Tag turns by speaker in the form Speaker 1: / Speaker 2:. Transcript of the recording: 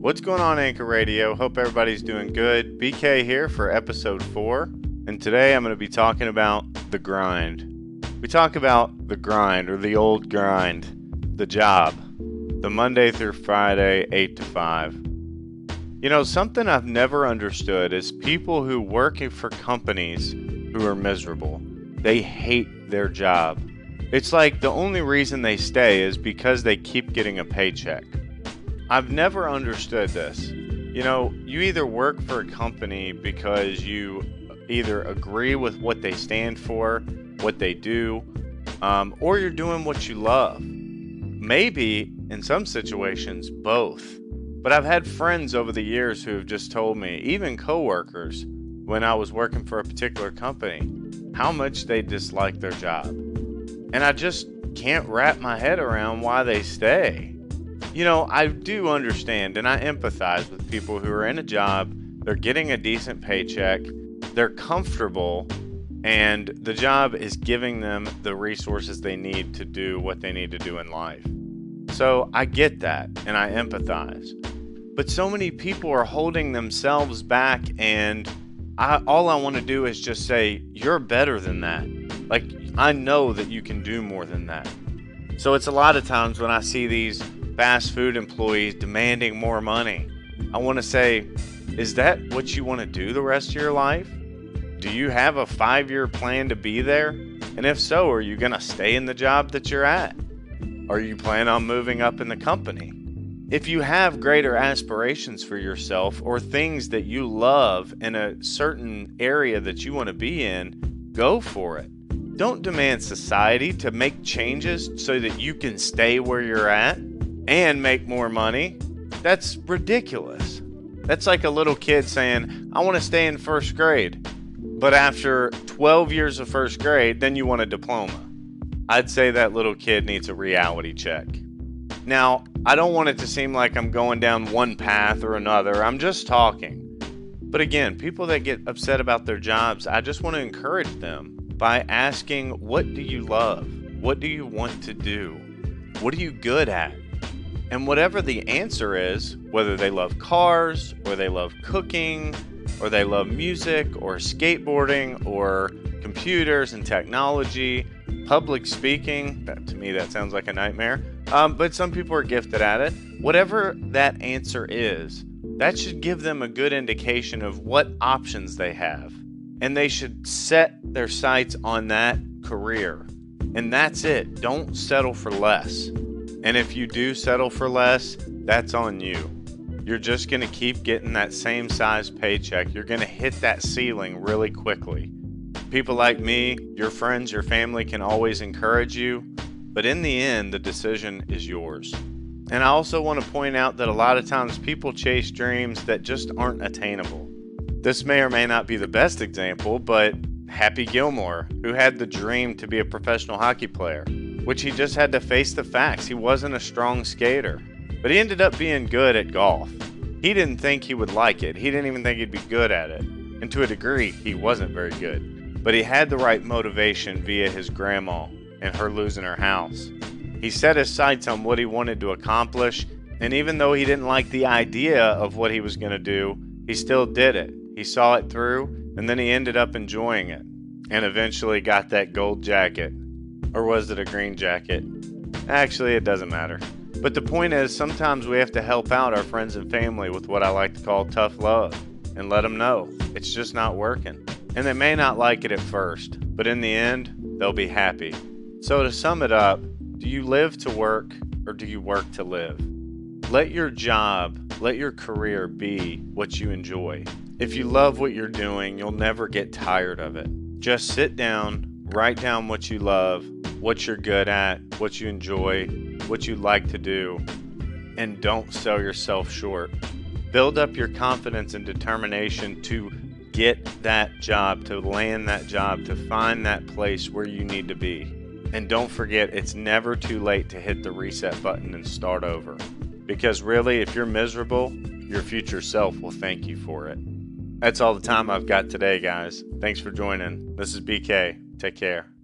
Speaker 1: What's going on, Anchor Radio? Hope everybody's doing good. BK here for episode four, and today I'm going to be talking about the grind. We talk about the grind or the old grind, the job, the Monday through Friday, 8 to 5. You know, something I've never understood is people who work for companies who are miserable. They hate their job. It's like the only reason they stay is because they keep getting a paycheck. I've never understood this. You know, you either work for a company because you either agree with what they stand for, what they do, um, or you're doing what you love. Maybe in some situations, both. But I've had friends over the years who have just told me, even coworkers, when I was working for a particular company, how much they dislike their job. And I just can't wrap my head around why they stay. You know, I do understand and I empathize with people who are in a job, they're getting a decent paycheck, they're comfortable, and the job is giving them the resources they need to do what they need to do in life. So I get that and I empathize. But so many people are holding themselves back, and I, all I want to do is just say, You're better than that. Like, I know that you can do more than that. So it's a lot of times when I see these fast food employees demanding more money. I want to say, is that what you want to do the rest of your life? Do you have a five year plan to be there? And if so, are you going to stay in the job that you're at? Are you planning on moving up in the company? If you have greater aspirations for yourself or things that you love in a certain area that you want to be in, go for it. Don't demand society to make changes so that you can stay where you're at and make more money. That's ridiculous. That's like a little kid saying, I want to stay in first grade. But after 12 years of first grade, then you want a diploma. I'd say that little kid needs a reality check. Now, I don't want it to seem like I'm going down one path or another. I'm just talking. But again, people that get upset about their jobs, I just want to encourage them by asking, What do you love? What do you want to do? What are you good at? And whatever the answer is, whether they love cars, or they love cooking, or they love music, or skateboarding, or computers and technology, public speaking, that, to me that sounds like a nightmare. Um, but some people are gifted at it. Whatever that answer is, that should give them a good indication of what options they have. And they should set their sights on that career. And that's it. Don't settle for less. And if you do settle for less, that's on you. You're just going to keep getting that same size paycheck. You're going to hit that ceiling really quickly. People like me, your friends, your family can always encourage you, but in the end, the decision is yours. And I also want to point out that a lot of times people chase dreams that just aren't attainable. This may or may not be the best example, but Happy Gilmore, who had the dream to be a professional hockey player which he just had to face the facts. He wasn't a strong skater, but he ended up being good at golf. He didn't think he would like it, he didn't even think he'd be good at it. And to a degree, he wasn't very good. But he had the right motivation via his grandma and her losing her house. He set his sights on what he wanted to accomplish, and even though he didn't like the idea of what he was going to do, he still did it. He saw it through, and then he ended up enjoying it, and eventually got that gold jacket or was it a green jacket? Actually, it doesn't matter. But the point is, sometimes we have to help out our friends and family with what I like to call tough love and let them know it's just not working. And they may not like it at first, but in the end, they'll be happy. So, to sum it up, do you live to work or do you work to live? Let your job, let your career be what you enjoy. If you love what you're doing, you'll never get tired of it. Just sit down, write down what you love, what you're good at, what you enjoy, what you like to do, and don't sell yourself short. Build up your confidence and determination to get that job, to land that job, to find that place where you need to be. And don't forget, it's never too late to hit the reset button and start over. Because really, if you're miserable, your future self will thank you for it. That's all the time I've got today, guys. Thanks for joining. This is BK. Take care.